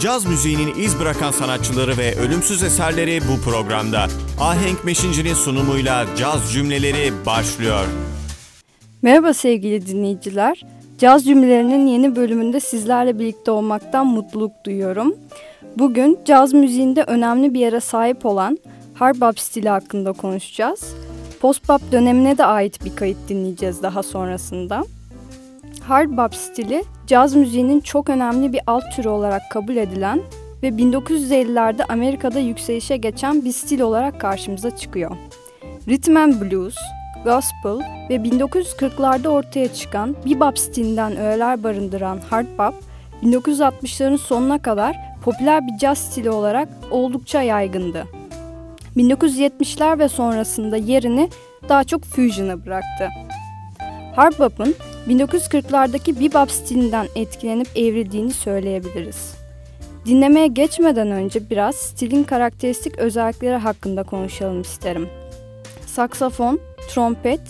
Caz müziğinin iz bırakan sanatçıları ve ölümsüz eserleri bu programda. Ahenk Meşinci'nin sunumuyla caz cümleleri başlıyor. Merhaba sevgili dinleyiciler. Caz cümlelerinin yeni bölümünde sizlerle birlikte olmaktan mutluluk duyuyorum. Bugün caz müziğinde önemli bir yere sahip olan hard bop stili hakkında konuşacağız. Post bop dönemine de ait bir kayıt dinleyeceğiz daha sonrasında. Hard bop stili caz müziğinin çok önemli bir alt türü olarak kabul edilen ve 1950'lerde Amerika'da yükselişe geçen bir stil olarak karşımıza çıkıyor. Rhythm and Blues, Gospel ve 1940'larda ortaya çıkan bebop stilinden öğeler barındıran hard bop, 1960'ların sonuna kadar popüler bir caz stili olarak oldukça yaygındı. 1970'ler ve sonrasında yerini daha çok fusion'a bıraktı. Hard bop'un 1940'lardaki bebop stilinden etkilenip evrildiğini söyleyebiliriz. Dinlemeye geçmeden önce biraz stilin karakteristik özellikleri hakkında konuşalım isterim. Saksafon, trompet,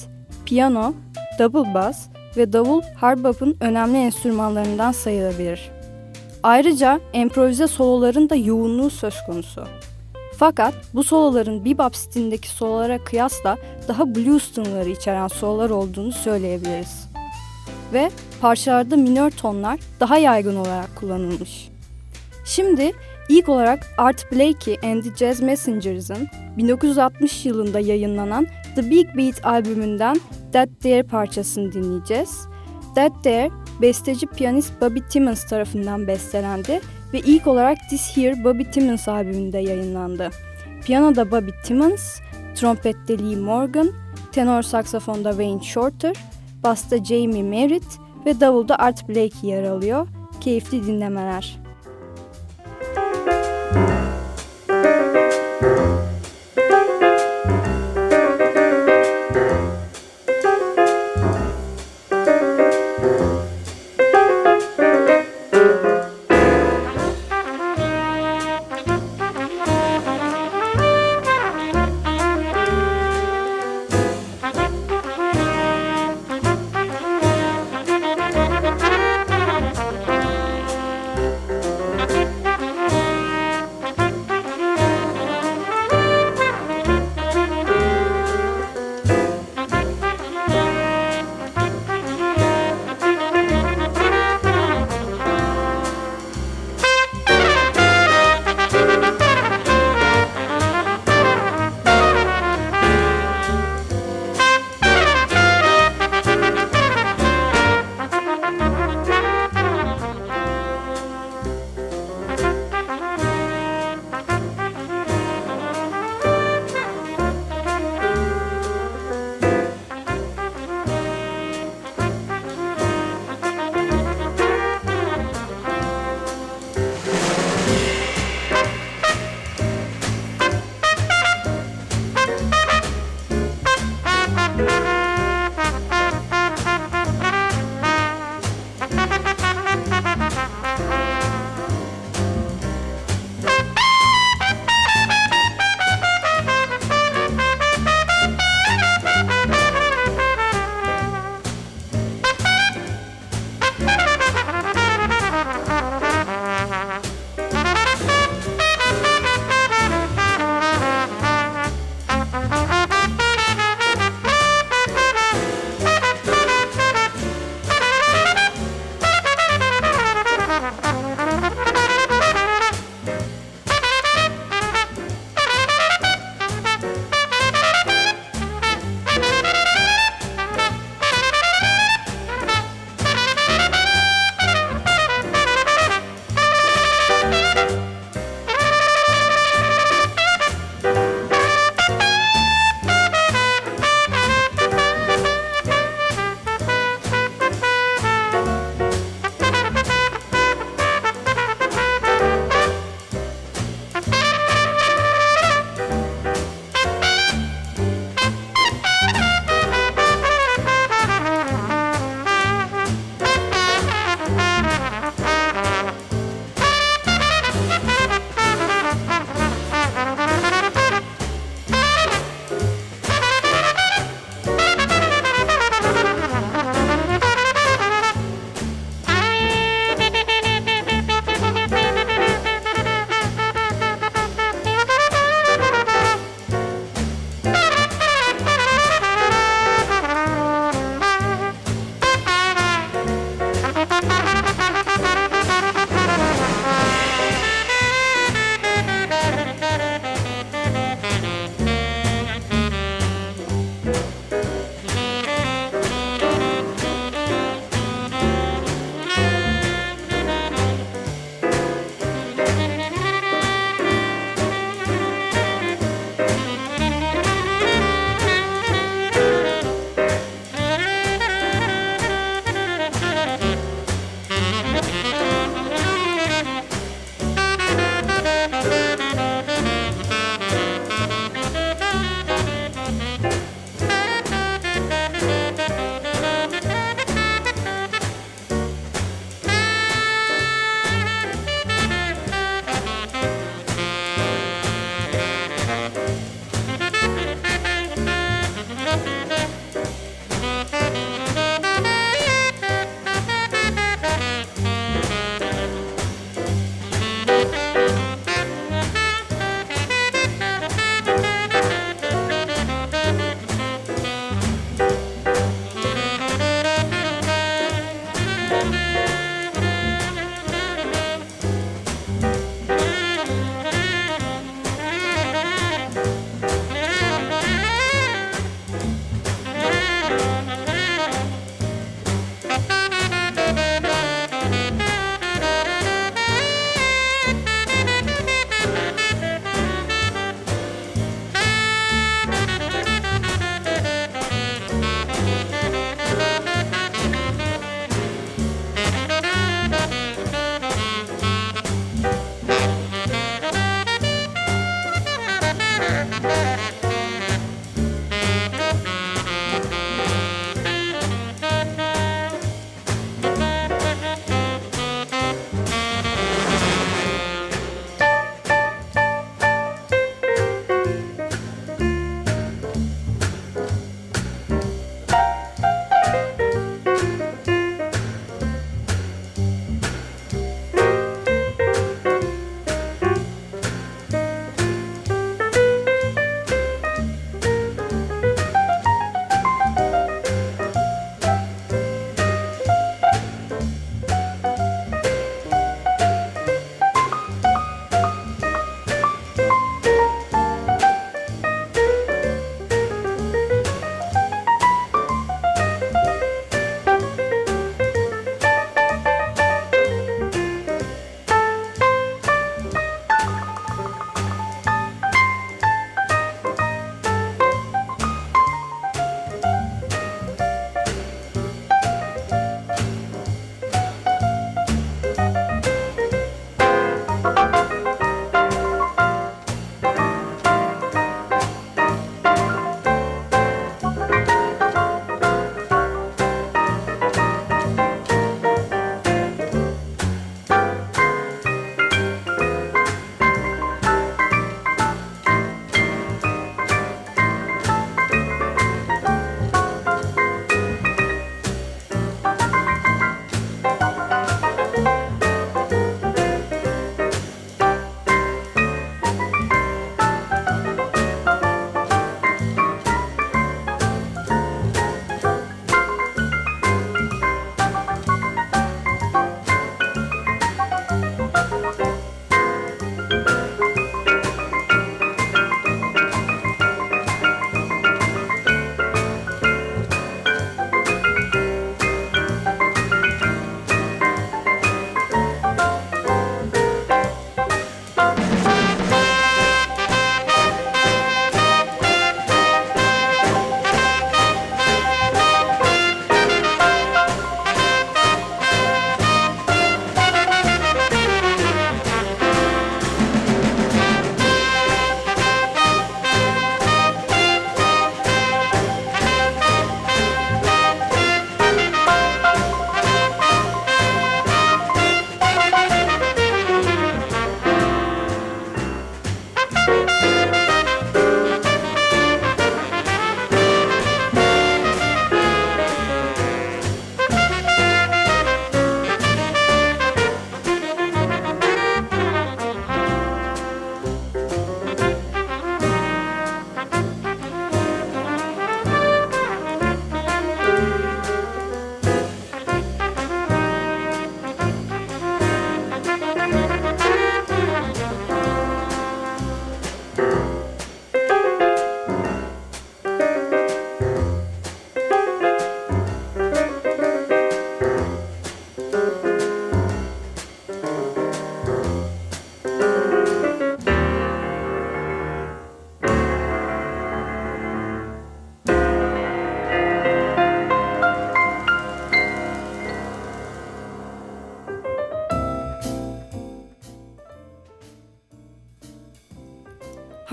piyano, double bass ve davul hard bop'un önemli enstrümanlarından sayılabilir. Ayrıca improvize soloların da yoğunluğu söz konusu. Fakat bu soloların bebop stilindeki sololara kıyasla daha blues tınıları içeren sololar olduğunu söyleyebiliriz. Ve parçalarda minör tonlar daha yaygın olarak kullanılmış. Şimdi ilk olarak Art Blakey and the Jazz Messengers'ın 1960 yılında yayınlanan The Big Beat albümünden That There parçasını dinleyeceğiz. That There, besteci piyanist Bobby Timmons tarafından bestelendi ve ilk olarak This Here Bobby Timmons albümünde yayınlandı. Piyanoda Bobby Timmons, trompette Lee Morgan, tenor saksafonda Wayne Shorter, basta Jamie Merritt ve davulda Art Blakey yer alıyor. Keyifli dinlemeler.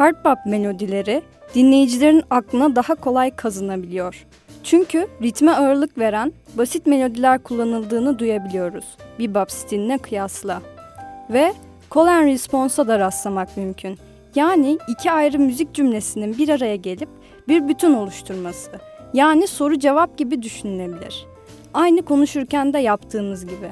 Hard bop melodileri dinleyicilerin aklına daha kolay kazınabiliyor. Çünkü ritme ağırlık veren basit melodiler kullanıldığını duyabiliyoruz bebop stiline kıyasla. Ve call and response'a da rastlamak mümkün. Yani iki ayrı müzik cümlesinin bir araya gelip bir bütün oluşturması. Yani soru cevap gibi düşünülebilir. Aynı konuşurken de yaptığımız gibi.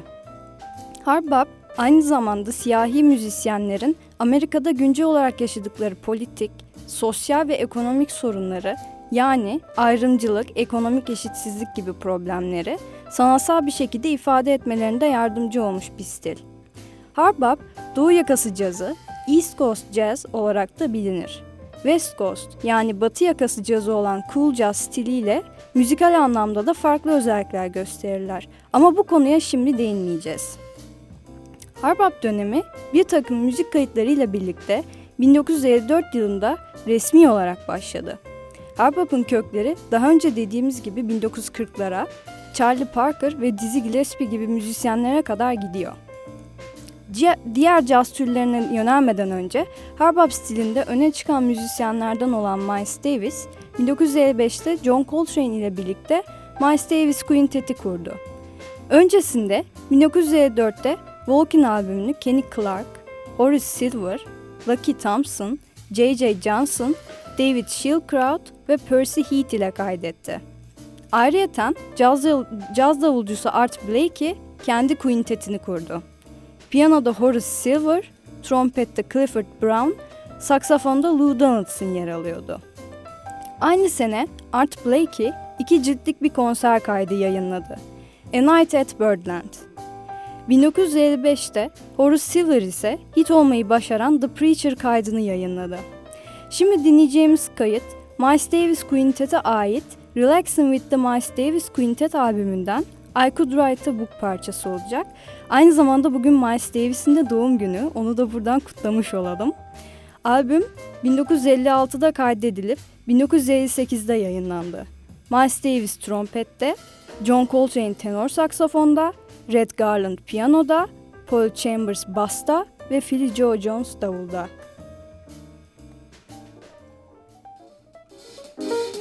Hard bop aynı zamanda siyahi müzisyenlerin Amerika'da güncel olarak yaşadıkları politik, sosyal ve ekonomik sorunları yani ayrımcılık, ekonomik eşitsizlik gibi problemleri sanatsal bir şekilde ifade etmelerinde yardımcı olmuş bir stil. Hard bop, Doğu yakası cazı, East Coast Jazz olarak da bilinir. West Coast yani batı yakası cazı olan cool jazz stiliyle müzikal anlamda da farklı özellikler gösterirler. Ama bu konuya şimdi değinmeyeceğiz. Hard bop dönemi bir takım müzik kayıtlarıyla birlikte 1954 yılında resmi olarak başladı. Hard bop'un kökleri daha önce dediğimiz gibi 1940'lara Charlie Parker ve Dizzy Gillespie gibi müzisyenlere kadar gidiyor. Diğer caz türlerine yönelmeden önce hard bop stilinde öne çıkan müzisyenlerden olan Miles Davis, 1955'te John Coltrane ile birlikte Miles Davis Quintet'i kurdu. Öncesinde 1954'te Walking albümünü Kenny Clark, Horace Silver, Lucky Thompson, J.J. Johnson, David Schildkraut ve Percy Heath ile kaydetti. Ayrıca caz, caz davulcusu Art Blakey kendi quintetini kurdu. Piyanoda Horace Silver, trompette Clifford Brown, saksafonda Lou Donaldson yer alıyordu. Aynı sene Art Blakey iki ciltlik bir konser kaydı yayınladı. A Night at Birdland. 1955'te Horace Silver ise hit olmayı başaran The Preacher kaydını yayınladı. Şimdi dinleyeceğimiz kayıt Miles Davis Quintet'e ait Relaxing with the Miles Davis Quintet albümünden I Could Write a Book parçası olacak. Aynı zamanda bugün Miles Davis'in de doğum günü. Onu da buradan kutlamış olalım. Albüm 1956'da kaydedilip 1958'de yayınlandı. Miles Davis trompette, John Coltrane tenor saksafonda, Red Garland piyanoda, Paul Chambers basta ve Philly Joe Jones davulda. hard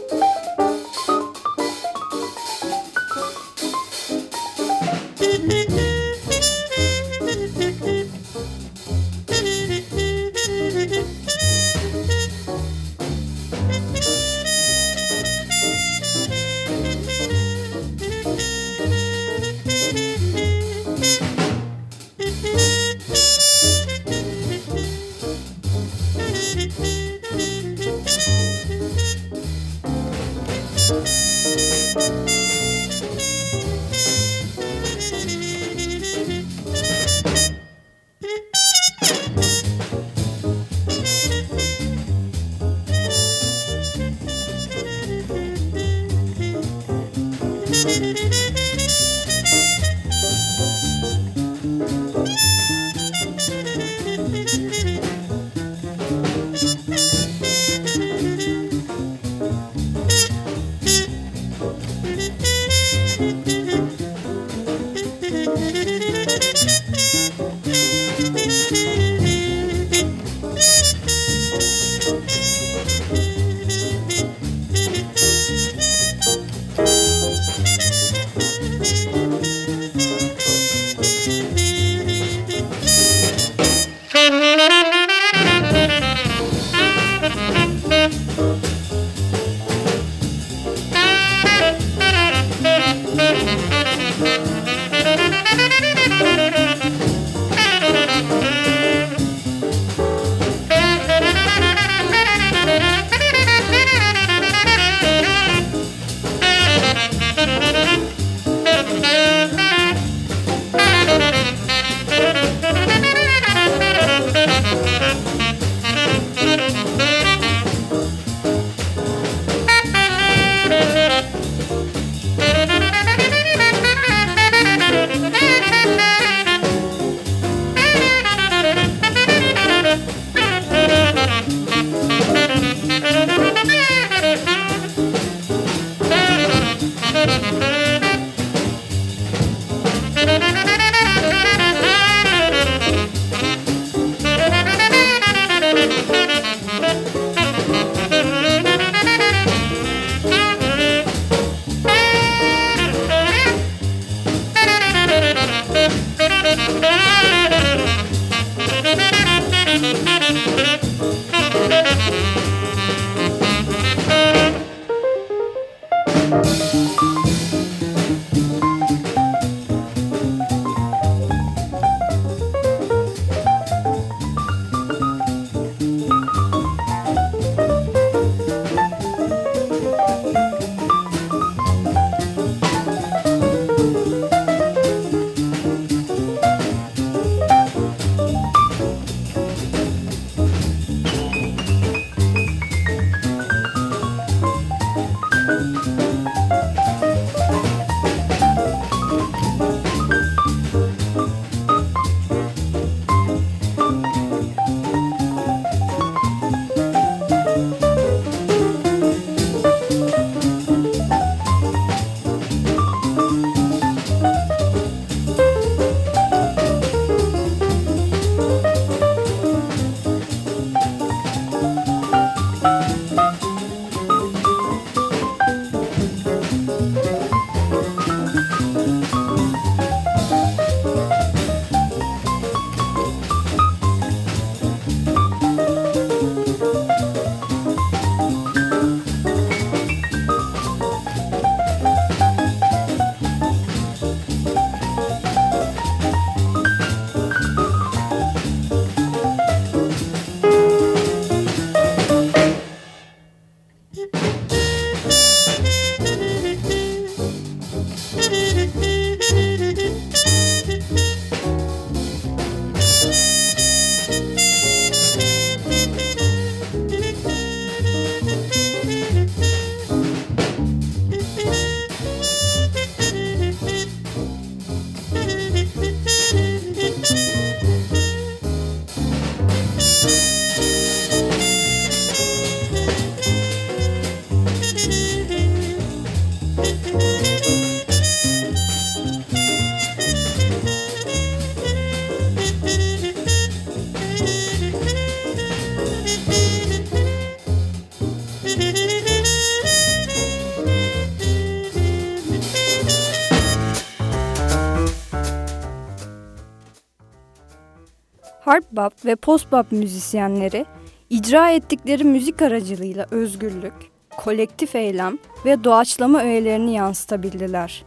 bop ve post bop müzisyenleri icra ettikleri müzik aracılığıyla özgürlük, kolektif eylem ve doğaçlama öğelerini yansıtabildiler.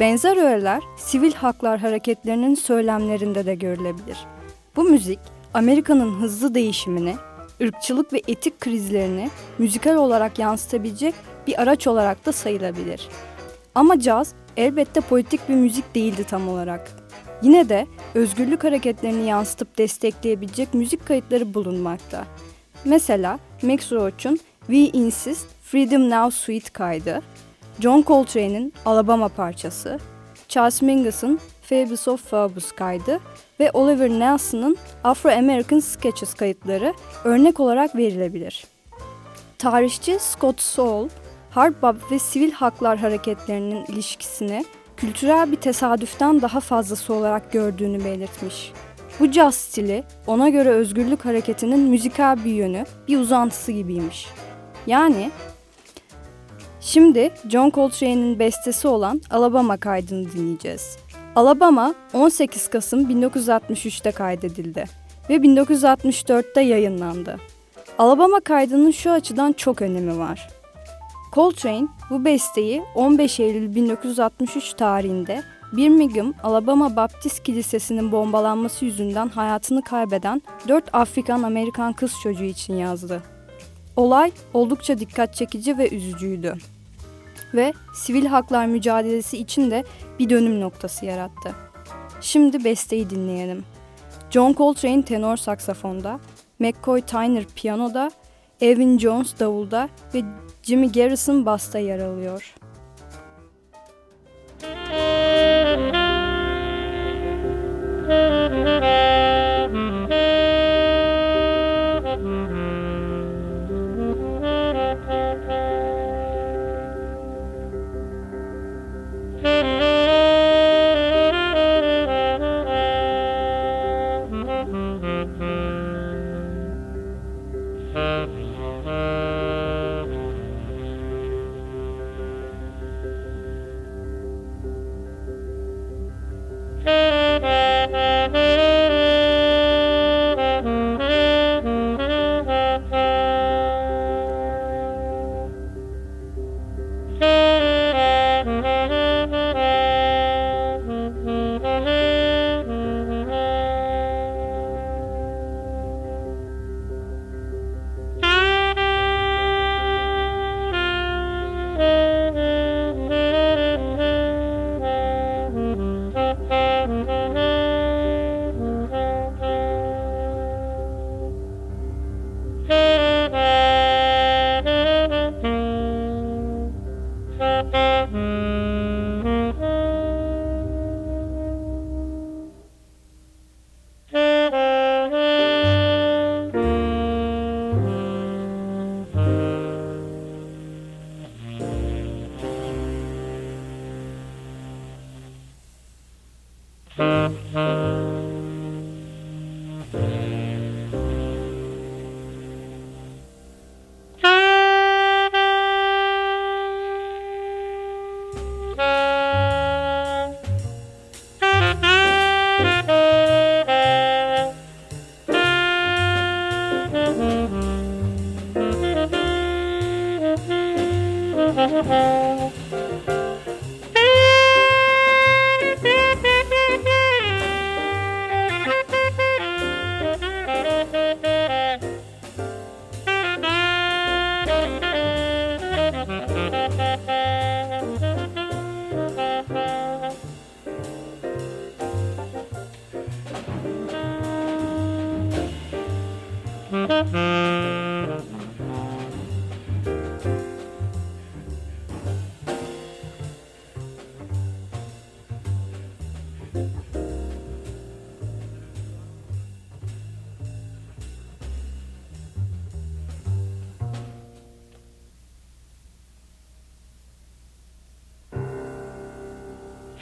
Benzer öğeler sivil haklar hareketlerinin söylemlerinde de görülebilir. Bu müzik Amerika'nın hızlı değişimini, ırkçılık ve etik krizlerini müzikal olarak yansıtabilecek bir araç olarak da sayılabilir. Ama caz elbette politik bir müzik değildi tam olarak. Yine de özgürlük hareketlerini yansıtıp destekleyebilecek müzik kayıtları bulunmakta. Mesela Max Roach'un We Insist Freedom Now Suite kaydı, John Coltrane'in Alabama parçası, Charles Mingus'ın Fables of Phobos kaydı ve Oliver Nelson'ın Afro-American Sketches kayıtları örnek olarak verilebilir. Tarihçi Scott Soul, hard bop ve sivil haklar hareketlerinin ilişkisini kültürel bir tesadüften daha fazlası olarak gördüğünü belirtmiş. Bu caz stili ona göre özgürlük hareketinin müzikal bir yönü, bir uzantısı gibiymiş. Yani şimdi John Coltrane'in bestesi olan Alabama kaydını dinleyeceğiz. Alabama 18 Kasım 1963'te kaydedildi ve 1964'te yayınlandı. Alabama kaydının şu açıdan çok önemi var. Coltrane bu besteyi 15 Eylül 1963 tarihinde Birmingham, Alabama Baptist Kilisesi'nin bombalanması yüzünden hayatını kaybeden 4 Afrikan-Amerikan kız çocuğu için yazdı. Olay oldukça dikkat çekici ve üzücüydü. Ve sivil haklar mücadelesi için de bir dönüm noktası yarattı. Şimdi besteyi dinleyelim. John Coltrane tenor saksafonda, McCoy Tyner piyanoda, Evan Jones davulda ve Jimmy Garrison basta yer alıyor. Müzik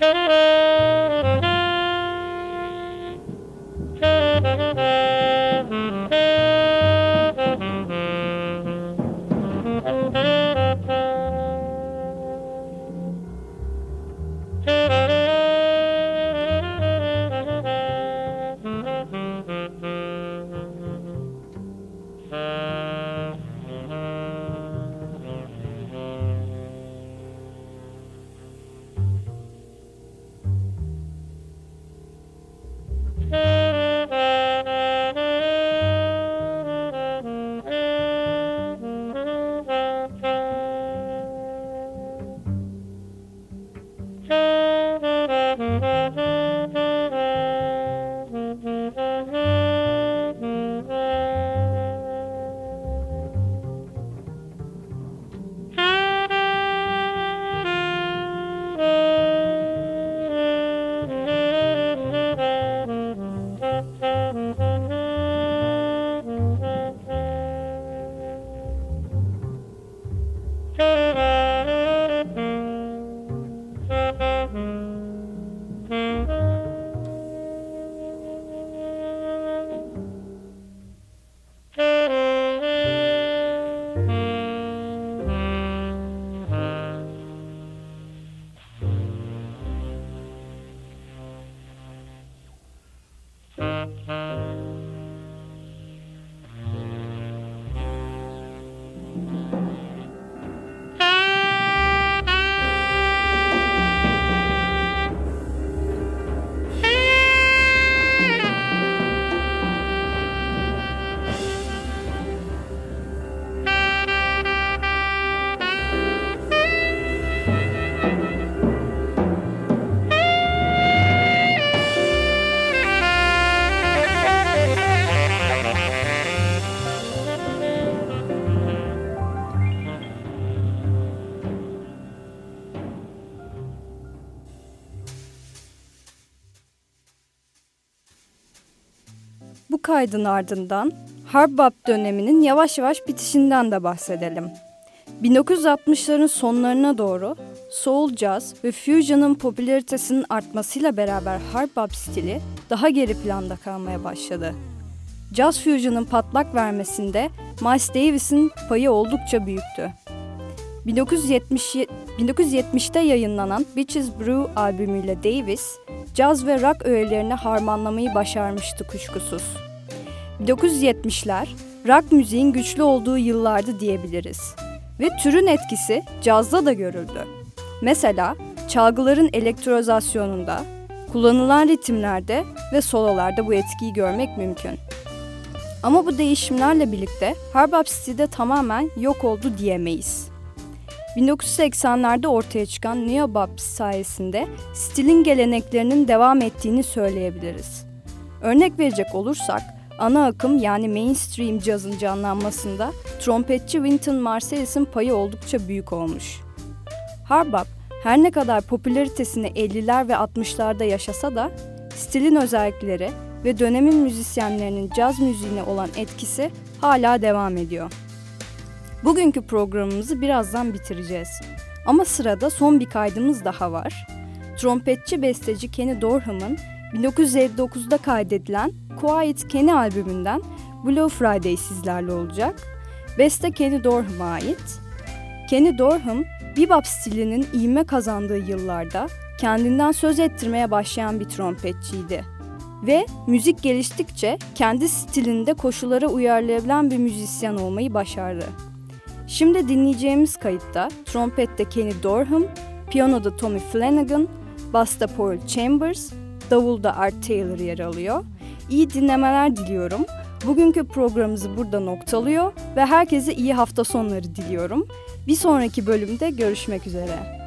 Música kaydın ardından Harbap döneminin yavaş yavaş bitişinden de bahsedelim. 1960'ların sonlarına doğru soul jazz ve fusion'ın popülaritesinin artmasıyla beraber hard stili daha geri planda kalmaya başladı. Jazz fusion'ın patlak vermesinde Miles Davis'in payı oldukça büyüktü. 1970, 1970'te yayınlanan Bitches Brew albümüyle Davis, caz ve rock öğelerini harmanlamayı başarmıştı kuşkusuz. 1970'ler rock müziğin güçlü olduğu yıllardı diyebiliriz. Ve türün etkisi cazda da görüldü. Mesela çalgıların elektrozasyonunda, kullanılan ritimlerde ve sololarda bu etkiyi görmek mümkün. Ama bu değişimlerle birlikte Harbop City'de tamamen yok oldu diyemeyiz. 1980'lerde ortaya çıkan Neobop sayesinde stilin geleneklerinin devam ettiğini söyleyebiliriz. Örnek verecek olursak, ana akım yani mainstream cazın canlanmasında trompetçi Wynton Marsalis'in payı oldukça büyük olmuş. Harbop her ne kadar popülaritesini 50'ler ve 60'larda yaşasa da stilin özellikleri ve dönemin müzisyenlerinin caz müziğine olan etkisi hala devam ediyor. Bugünkü programımızı birazdan bitireceğiz. Ama sırada son bir kaydımız daha var. Trompetçi besteci Kenny Dorham'ın 1959'da kaydedilen Quiet Kenny albümünden Blue Friday sizlerle olacak. Beste Kenny Dorham'a ait. Kenny Dorham, bebop stilinin ivme kazandığı yıllarda kendinden söz ettirmeye başlayan bir trompetçiydi. Ve müzik geliştikçe kendi stilinde koşullara uyarlayabilen bir müzisyen olmayı başardı. Şimdi dinleyeceğimiz kayıtta trompette Kenny Dorham, piyanoda Tommy Flanagan, basta Paul Chambers, davulda Art Taylor yer alıyor. İyi dinlemeler diliyorum. Bugünkü programımızı burada noktalıyor ve herkese iyi hafta sonları diliyorum. Bir sonraki bölümde görüşmek üzere.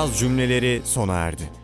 Caz cümleleri sona erdi.